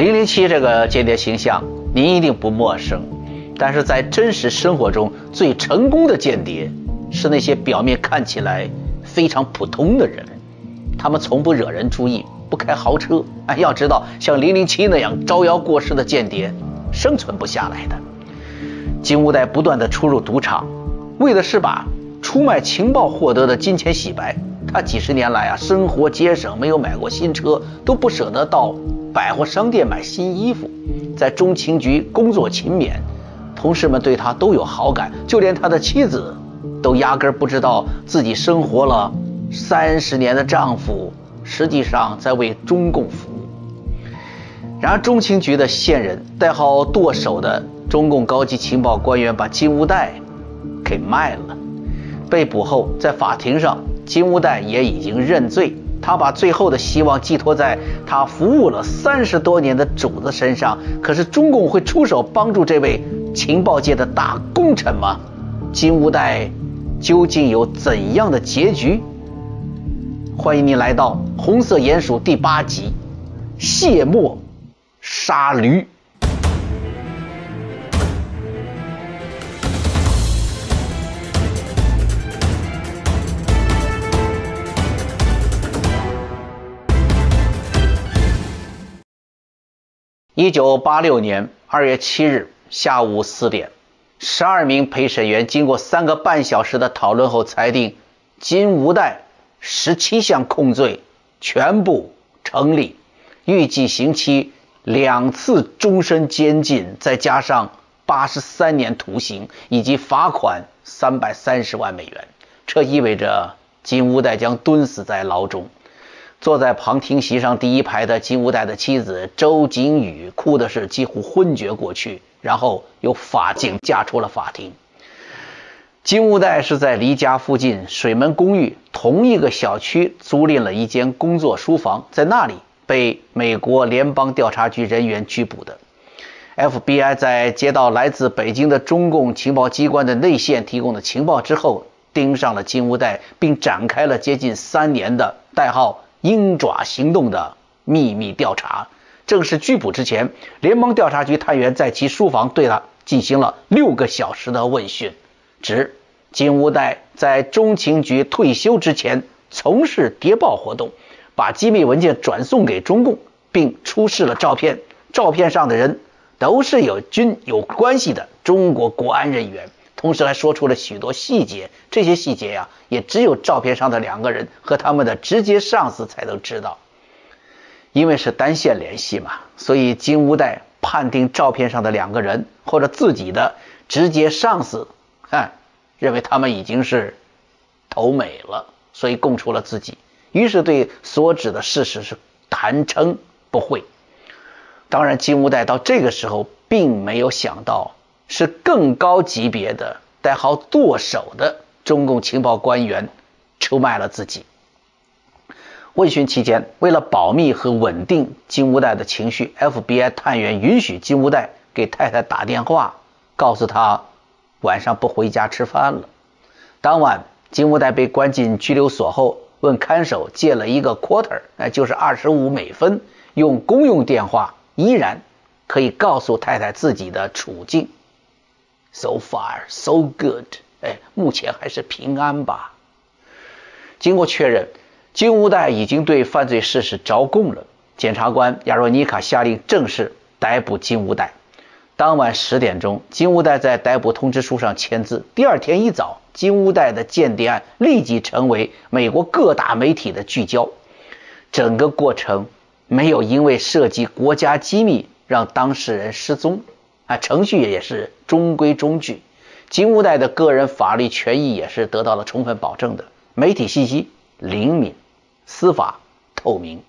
零零七这个间谍形象，您一定不陌生。但是在真实生活中，最成功的间谍是那些表面看起来非常普通的人。他们从不惹人注意，不开豪车。哎，要知道，像零零七那样招摇过市的间谍，生存不下来的。金乌代不断的出入赌场，为的是把出卖情报获得的金钱洗白。他几十年来啊，生活节省，没有买过新车，都不舍得到。百货商店买新衣服，在中情局工作勤勉，同事们对他都有好感，就连他的妻子，都压根儿不知道自己生活了三十年的丈夫，实际上在为中共服务。然而，中情局的线人，代号剁手的中共高级情报官员，把金乌代给卖了。被捕后，在法庭上，金乌代也已经认罪。他把最后的希望寄托在他服务了三十多年的主子身上，可是中共会出手帮助这位情报界的大功臣吗？金乌代究竟有怎样的结局？欢迎您来到《红色鼹鼠》第八集，卸磨杀驴。一九八六年二月七日下午四点，十二名陪审员经过三个半小时的讨论后，裁定金无代十七项控罪全部成立，预计刑期两次终身监禁，再加上八十三年徒刑以及罚款三百三十万美元。这意味着金无代将蹲死在牢中。坐在旁听席上第一排的金无代的妻子周景宇哭的是几乎昏厥过去，然后由法警架出了法庭。金无代是在离家附近水门公寓同一个小区租赁了一间工作书房，在那里被美国联邦调查局人员拘捕的。FBI 在接到来自北京的中共情报机关的内线提供的情报之后，盯上了金无代，并展开了接近三年的代号。鹰爪行动的秘密调查，正式拘捕之前，联邦调查局探员在其书房对他进行了六个小时的问讯，指金无代在中情局退休之前从事谍报活动，把机密文件转送给中共，并出示了照片，照片上的人都是有军有关系的中国国安人员。同时还说出了许多细节，这些细节呀，也只有照片上的两个人和他们的直接上司才能知道。因为是单线联系嘛，所以金无代判定照片上的两个人或者自己的直接上司，哎，认为他们已经是投美了，所以供出了自己。于是对所指的事实是坦诚不讳。当然，金无代到这个时候并没有想到。是更高级别的代号剁手的中共情报官员出卖了自己。问询期间，为了保密和稳定金无代的情绪，FBI 探员允许金无代给太太打电话，告诉他晚上不回家吃饭了。当晚，金无代被关进拘留所后，问看守借了一个 quarter，那就是二十五美分，用公用电话依然可以告诉太太自己的处境。So far, so good。哎，目前还是平安吧。经过确认，金乌代已经对犯罪事实招供了。检察官亚若尼卡下令正式逮捕金乌代。当晚十点钟，金乌代在逮捕通知书上签字。第二天一早，金乌代的间谍案立即成为美国各大媒体的聚焦。整个过程没有因为涉及国家机密让当事人失踪。啊，程序也是中规中矩，金无代的个人法律权益也是得到了充分保证的。媒体信息灵敏，司法透明。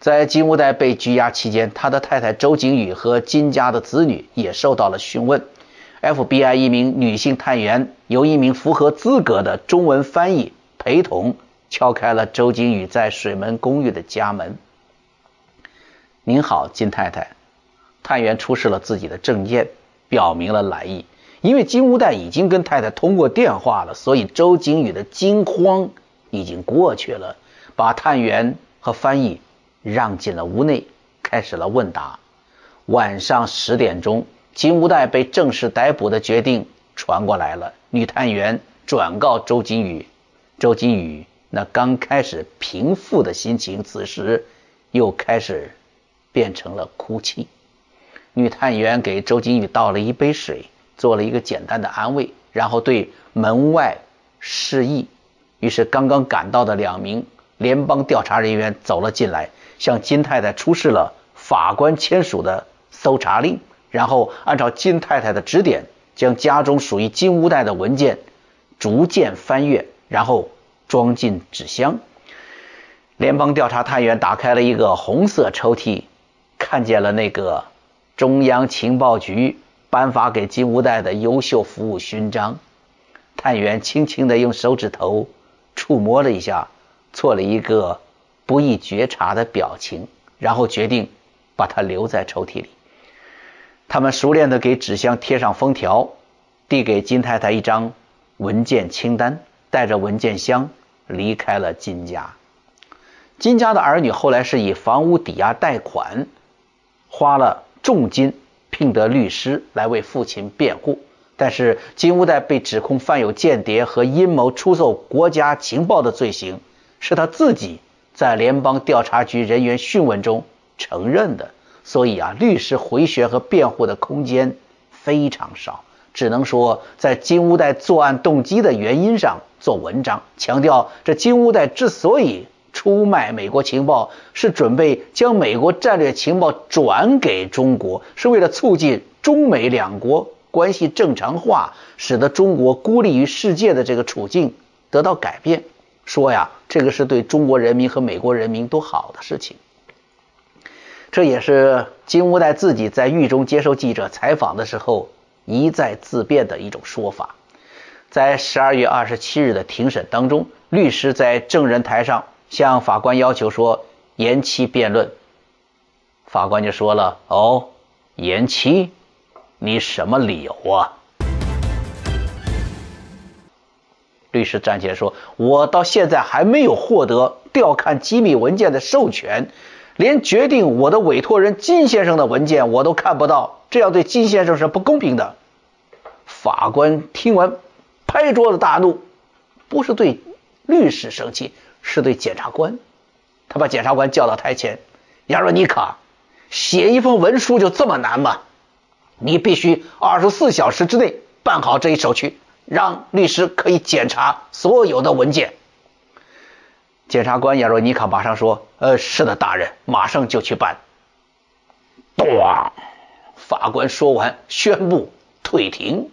在金无代被拘押期间，他的太太周景宇和金家的子女也受到了询问。FBI 一名女性探员由一名符合资格的中文翻译陪同，敲开了周景宇在水门公寓的家门。您好，金太太。探员出示了自己的证件，表明了来意。因为金无代已经跟太太通过电话了，所以周景宇的惊慌已经过去了。把探员和翻译让进了屋内，开始了问答。晚上十点钟，金无代被正式逮捕的决定传过来了。女探员转告周金宇，周金宇那刚开始平复的心情，此时又开始变成了哭泣。女探员给周金宇倒了一杯水，做了一个简单的安慰，然后对门外示意。于是，刚刚赶到的两名联邦调查人员走了进来，向金太太出示了法官签署的搜查令，然后按照金太太的指点，将家中属于金乌代的文件逐渐翻阅，然后装进纸箱。联邦调查探员打开了一个红色抽屉，看见了那个中央情报局颁发给金乌代的优秀服务勋章。探员轻轻地用手指头。触摸了一下，做了一个不易觉察的表情，然后决定把它留在抽屉里。他们熟练地给纸箱贴上封条，递给金太太一张文件清单，带着文件箱离开了金家。金家的儿女后来是以房屋抵押贷款，花了重金聘得律师来为父亲辩护。但是金乌代被指控犯有间谍和阴谋出售国家情报的罪行，是他自己在联邦调查局人员讯问中承认的。所以啊，律师回旋和辩护的空间非常少，只能说在金乌代作案动机的原因上做文章，强调这金乌代之所以出卖美国情报，是准备将美国战略情报转给中国，是为了促进中美两国。关系正常化，使得中国孤立于世界的这个处境得到改变。说呀，这个是对中国人民和美国人民都好的事情。这也是金无代自己在狱中接受记者采访的时候一再自辩的一种说法。在十二月二十七日的庭审当中，律师在证人台上向法官要求说延期辩论，法官就说了：“哦，延期。”你什么理由啊？律师站起来说：“我到现在还没有获得调看机密文件的授权，连决定我的委托人金先生的文件我都看不到，这样对金先生是不公平的。”法官听完，拍桌子大怒，不是对律师生气，是对检察官。他把检察官叫到台前：“亚若尼卡，写一封文书就这么难吗？”你必须二十四小时之内办好这一手续，让律师可以检查所有的文件。检察官亚若尼卡马上说：“呃，是的，大人，马上就去办。”咣！法官说完，宣布退庭。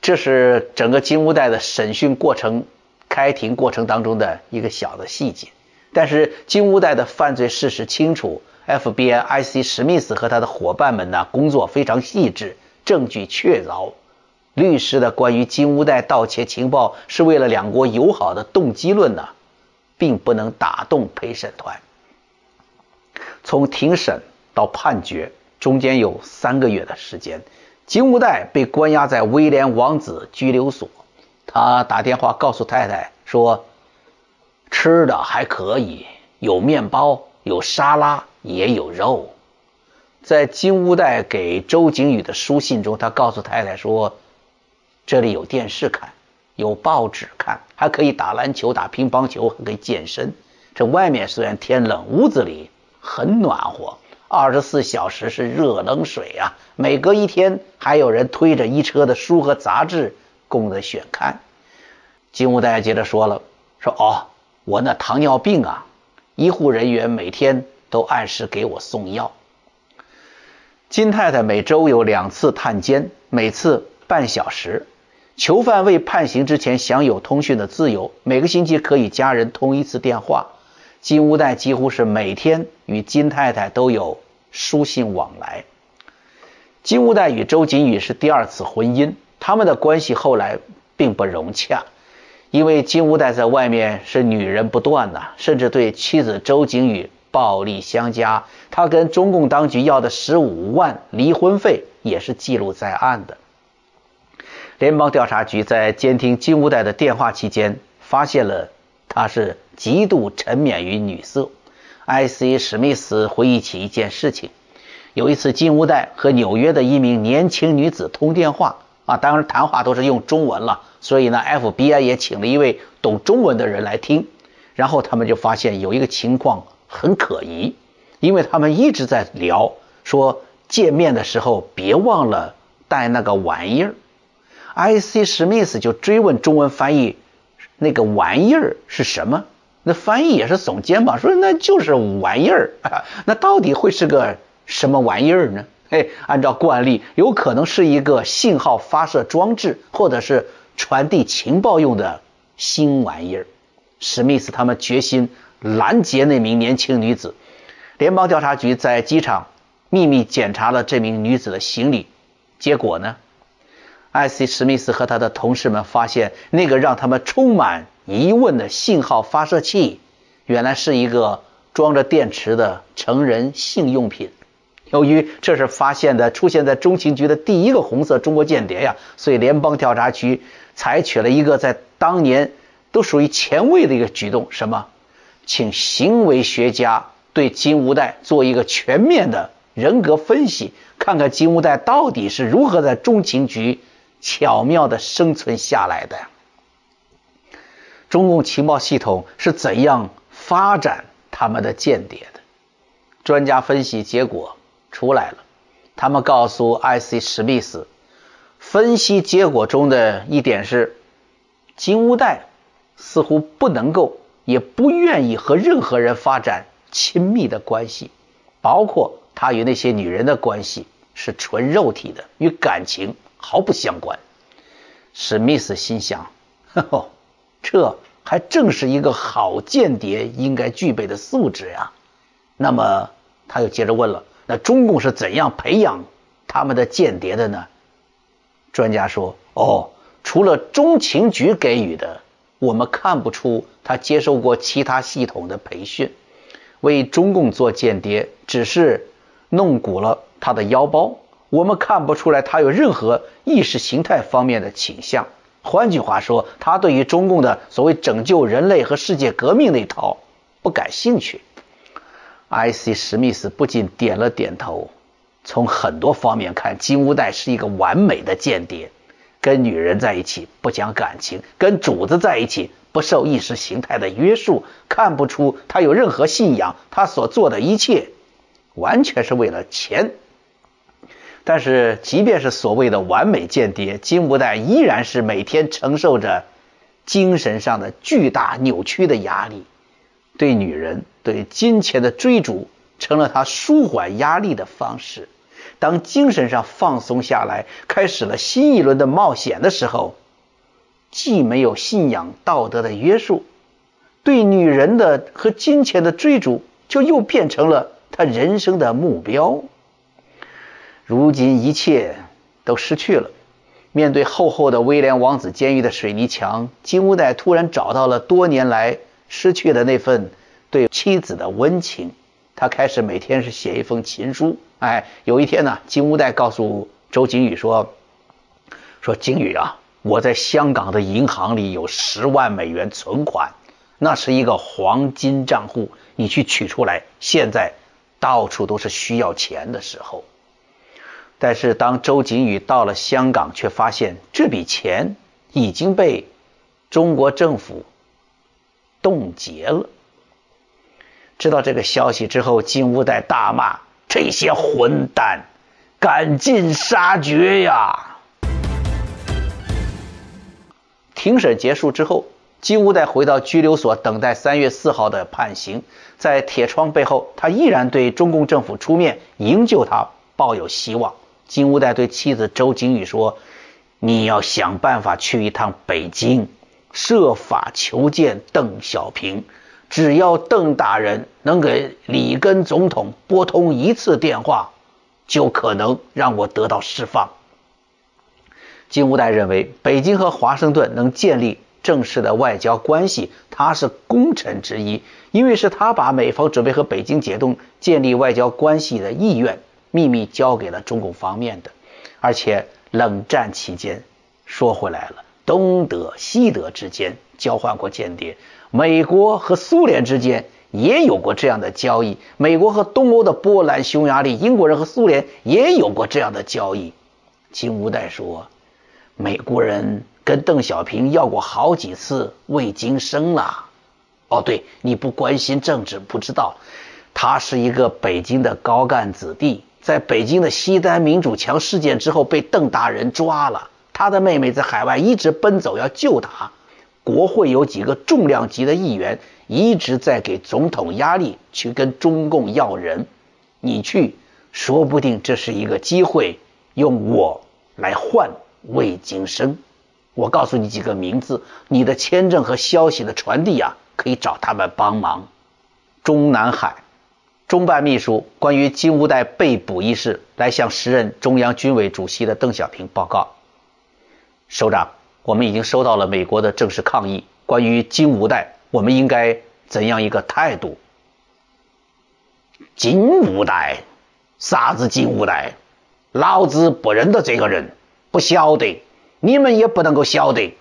这是整个金乌带的审讯过程、开庭过程当中的一个小的细节。但是金乌代的犯罪事实清楚。FBI IC 史密斯和他的伙伴们呢，工作非常细致，证据确凿。律师的关于金乌代盗窃情报是为了两国友好的动机论呢，并不能打动陪审团。从庭审到判决中间有三个月的时间，金乌代被关押在威廉王子拘留所。他打电话告诉太太说：“吃的还可以，有面包，有沙拉。”也有肉，在金乌代给周景宇的书信中，他告诉太太说：“这里有电视看，有报纸看，还可以打篮球、打乒乓球，还可以健身。这外面虽然天冷，屋子里很暖和，二十四小时是热冷水啊！每隔一天，还有人推着一车的书和杂志供着选看。”金乌代接着说了：“说哦，我那糖尿病啊，医护人员每天。”都按时给我送药。金太太每周有两次探监，每次半小时。囚犯未判刑之前享有通讯的自由，每个星期可以家人通一次电话。金乌代几乎是每天与金太太都有书信往来。金乌代与周锦宇是第二次婚姻，他们的关系后来并不融洽，因为金乌代在外面是女人不断呐，甚至对妻子周景宇。暴力相加，他跟中共当局要的十五万离婚费也是记录在案的。联邦调查局在监听金无代的电话期间，发现了他是极度沉湎于女色。I.C. 史密斯回忆起一件事情：有一次金无代和纽约的一名年轻女子通电话啊，当然谈话都是用中文了，所以呢，FBI 也请了一位懂中文的人来听。然后他们就发现有一个情况很可疑，因为他们一直在聊说见面的时候别忘了带那个玩意儿。I.C. 史密斯就追问中文翻译那个玩意儿是什么？那翻译也是耸肩膀说那就是玩意儿，那到底会是个什么玩意儿呢？哎，按照惯例，有可能是一个信号发射装置，或者是传递情报用的新玩意儿。史密斯他们决心拦截那名年轻女子。联邦调查局在机场秘密检查了这名女子的行李，结果呢，艾希史密斯和他的同事们发现那个让他们充满疑问的信号发射器，原来是一个装着电池的成人性用品。由于这是发现的出现在中情局的第一个红色中国间谍呀，所以联邦调查局采取了一个在当年。都属于前卫的一个举动，什么？请行为学家对金无代做一个全面的人格分析，看看金无代到底是如何在中情局巧妙的生存下来的。中共情报系统是怎样发展他们的间谍的？专家分析结果出来了，他们告诉艾希史密斯，分析结果中的一点是金乌代。似乎不能够，也不愿意和任何人发展亲密的关系，包括他与那些女人的关系是纯肉体的，与感情毫不相关。史密斯心想：“呵呵，这还正是一个好间谍应该具备的素质呀。”那么他又接着问了：“那中共是怎样培养他们的间谍的呢？”专家说：“哦，除了中情局给予的。”我们看不出他接受过其他系统的培训，为中共做间谍只是弄鼓了他的腰包。我们看不出来他有任何意识形态方面的倾向。换句话说，他对于中共的所谓拯救人类和世界革命那套不感兴趣。I.C. 史密斯不仅点了点头。从很多方面看，金乌代是一个完美的间谍。跟女人在一起不讲感情，跟主子在一起不受意识形态的约束，看不出他有任何信仰，他所做的一切完全是为了钱。但是，即便是所谓的完美间谍，金无代依然是每天承受着精神上的巨大扭曲的压力，对女人、对金钱的追逐成了他舒缓压力的方式。当精神上放松下来，开始了新一轮的冒险的时候，既没有信仰道德的约束，对女人的和金钱的追逐就又变成了他人生的目标。如今一切都失去了。面对厚厚的威廉王子监狱的水泥墙，金乌代突然找到了多年来失去了那份对妻子的温情。他开始每天是写一封情书。哎，有一天呢，金乌代告诉周景宇说：“说景宇啊，我在香港的银行里有十万美元存款，那是一个黄金账户，你去取出来。现在到处都是需要钱的时候。但是当周景宇到了香港，却发现这笔钱已经被中国政府冻结了。知道这个消息之后，金乌代大骂。”这些混蛋，赶尽杀绝呀！庭审结束之后，金无代回到拘留所，等待三月四号的判刑。在铁窗背后，他依然对中共政府出面营救他抱有希望。金无代对妻子周景宇说：“你要想办法去一趟北京，设法求见邓小平。”只要邓大人能给里根总统拨通一次电话，就可能让我得到释放。金无代认为，北京和华盛顿能建立正式的外交关系，他是功臣之一，因为是他把美方准备和北京解冻、建立外交关系的意愿秘密交给了中共方面的。而且冷战期间，说回来了，东德、西德之间交换过间谍。美国和苏联之间也有过这样的交易，美国和东欧的波兰、匈牙利、英国人和苏联也有过这样的交易。金无代说，美国人跟邓小平要过好几次魏京生了。哦，对，你不关心政治，不知道，他是一个北京的高干子弟，在北京的西单民主墙事件之后被邓大人抓了，他的妹妹在海外一直奔走要救他，国会有几个重量级的议员一直在给总统压力，去跟中共要人，你去，说不定这是一个机会，用我来换魏京生。我告诉你几个名字，你的签证和消息的传递啊。可以找他们帮忙。中南海中办秘书关于金无代被捕一事，来向时任中央军委主席的邓小平报告。首长，我们已经收到了美国的正式抗议。关于金五代，我们应该怎样一个态度？金五代，啥子金五代？老子不认得这个人，不晓得，你们也不能够晓得，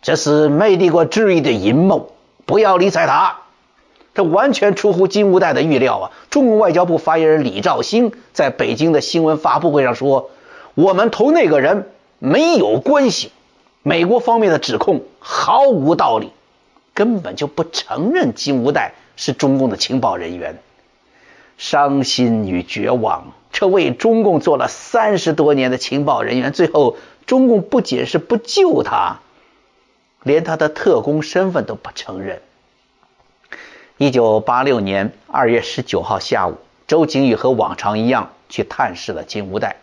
这是美帝国主义的阴谋。不要理睬他，这完全出乎金五代的预料啊！中国外交部发言人李肇星在北京的新闻发布会上说：“我们同那个人没有关系，美国方面的指控毫无道理，根本就不承认金无代是中共的情报人员。”伤心与绝望，这为中共做了三十多年的情报人员，最后中共不仅是不救他。连他的特工身份都不承认。一九八六年二月十九号下午，周景宇和往常一样去探视了金无代。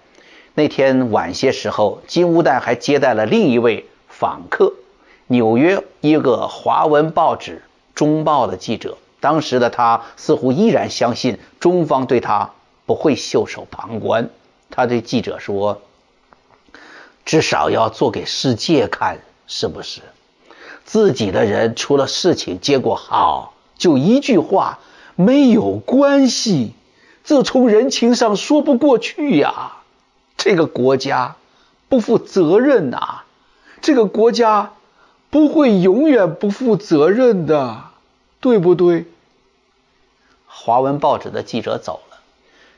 那天晚些时候，金乌代还接待了另一位访客——纽约一个华文报纸《中报》的记者。当时的他似乎依然相信中方对他不会袖手旁观。他对记者说：“至少要做给世界看，是不是？”自己的人出了事情，结果好，就一句话没有关系，这从人情上说不过去呀。这个国家不负责任呐，这个国家不会永远不负责任的，对不对？华文报纸的记者走了，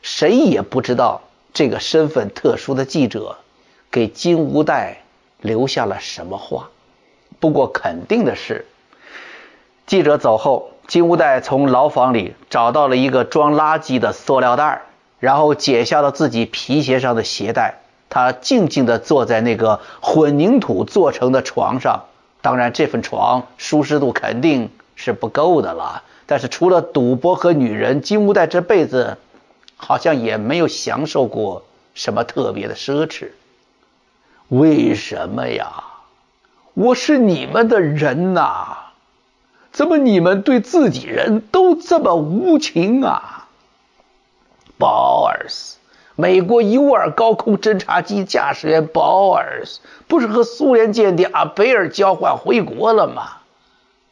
谁也不知道这个身份特殊的记者给金无代留下了什么话。不过肯定的是，记者走后，金无代从牢房里找到了一个装垃圾的塑料袋儿，然后解下了自己皮鞋上的鞋带。他静静地坐在那个混凝土做成的床上。当然，这份床舒适度肯定是不够的了。但是，除了赌博和女人，金无代这辈子好像也没有享受过什么特别的奢侈。为什么呀？我是你们的人呐，怎么你们对自己人都这么无情啊？鲍尔斯，美国 U 二高空侦察机驾驶员鲍尔斯，不是和苏联间谍阿贝尔交换回国了吗？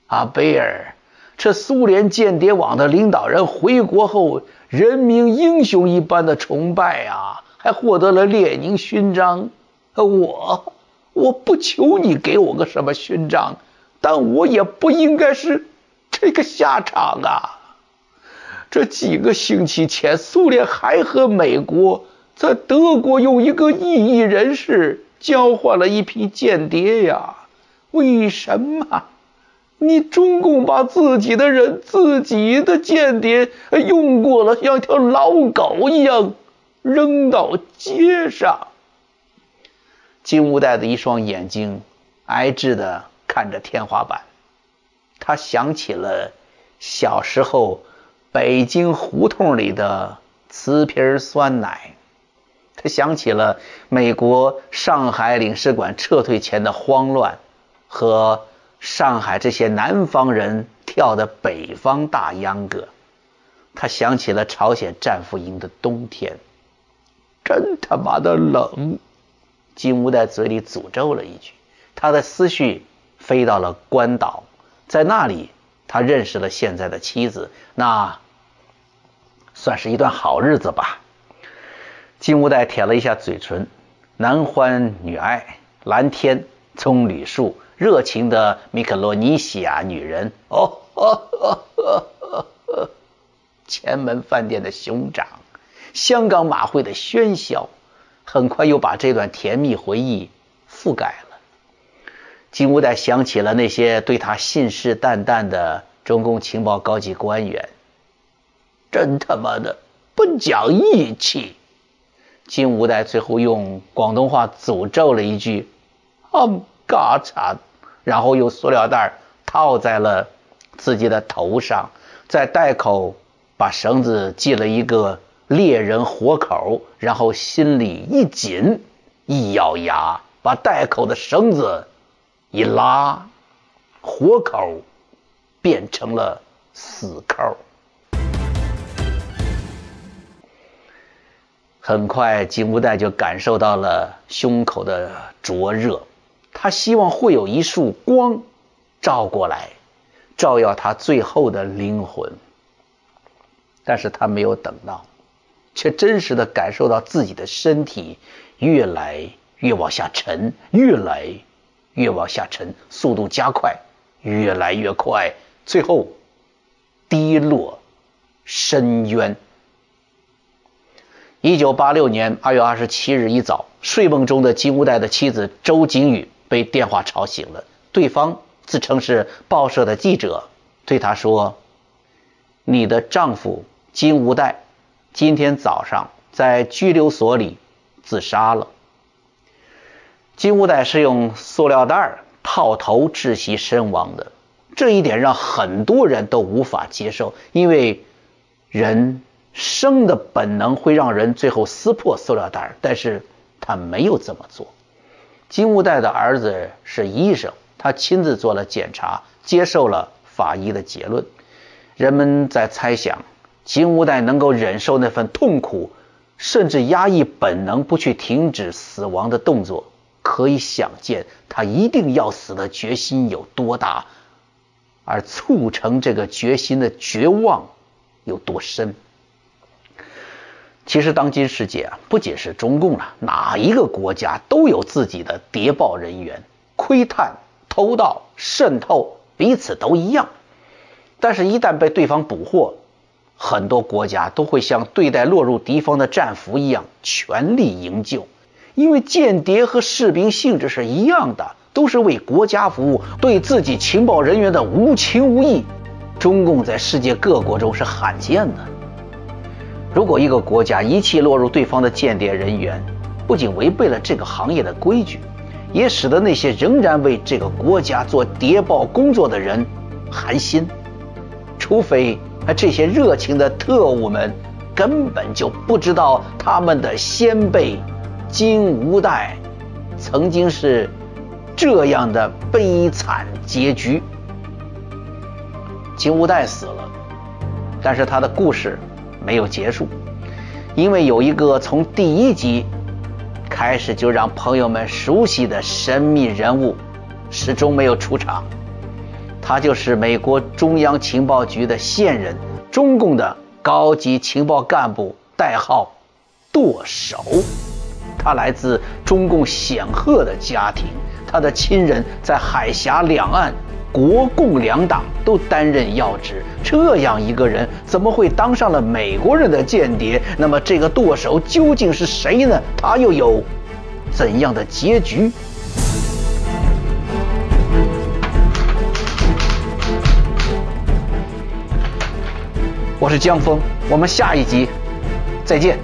阿贝尔，这苏联间谍网的领导人回国后，人民英雄一般的崇拜啊，还获得了列宁勋章。我。我不求你给我个什么勋章，但我也不应该是这个下场啊！这几个星期前，苏联还和美国在德国用一个异议人士交换了一批间谍呀？为什么？你中共把自己的人、自己的间谍用过了，像条老狗一样扔到街上。金无代的一双眼睛呆滞地看着天花板，他想起了小时候北京胡同里的瓷皮酸奶，他想起了美国上海领事馆撤退前的慌乱和上海这些南方人跳的北方大秧歌，他想起了朝鲜战俘营的冬天，真他妈的冷。金吾在嘴里诅咒了一句，他的思绪飞到了关岛，在那里他认识了现在的妻子，那算是一段好日子吧。金无代舔了一下嘴唇，男欢女爱，蓝天、棕榈树、热情的米克罗尼西亚女人，哦哦哦哦前门饭店的熊掌，香港马会的喧嚣，很快又把这段甜蜜回忆覆盖了。金无代想起了那些对他信誓旦旦的中共情报高级官员，真他妈的不讲义气！金无代最后用广东话诅咒了一句“啊嘎嚓”，然后用塑料袋套在了自己的头上，在袋口把绳子系了一个猎人活口，然后心里一紧，一咬牙，把袋口的绳子。一拉，活口变成了死口。很快，金无代就感受到了胸口的灼热，他希望会有一束光照过来，照耀他最后的灵魂。但是他没有等到，却真实的感受到自己的身体越来越往下沉，越来。越往下沉，速度加快，越来越快，最后跌落深渊。一九八六年二月二十七日一早，睡梦中的金吾代的妻子周景宇被电话吵醒了。对方自称是报社的记者，对他说：“你的丈夫金吾代今天早上在拘留所里自杀了。”金无代是用塑料袋套头窒息身亡的，这一点让很多人都无法接受，因为人生的本能会让人最后撕破塑料袋，但是他没有这么做。金无代的儿子是医生，他亲自做了检查，接受了法医的结论。人们在猜想，金无代能够忍受那份痛苦，甚至压抑本能，不去停止死亡的动作。可以想见，他一定要死的决心有多大，而促成这个决心的绝望有多深。其实，当今世界啊，不仅是中共了，哪一个国家都有自己的谍报人员，窥探、偷盗、渗透，彼此都一样。但是，一旦被对方捕获，很多国家都会像对待落入敌方的战俘一样，全力营救。因为间谍和士兵性质是一样的，都是为国家服务，对自己情报人员的无情无义，中共在世界各国中是罕见的。如果一个国家一气落入对方的间谍人员，不仅违背了这个行业的规矩，也使得那些仍然为这个国家做谍报工作的人寒心。除非这些热情的特务们根本就不知道他们的先辈。金无代曾经是这样的悲惨结局。金无代死了，但是他的故事没有结束，因为有一个从第一集开始就让朋友们熟悉的神秘人物始终没有出场。他就是美国中央情报局的现任中共的高级情报干部，代号剁手。他来自中共显赫的家庭，他的亲人在海峡两岸、国共两党都担任要职。这样一个人，怎么会当上了美国人的间谍？那么，这个剁手究竟是谁呢？他又有怎样的结局？我是江峰，我们下一集再见。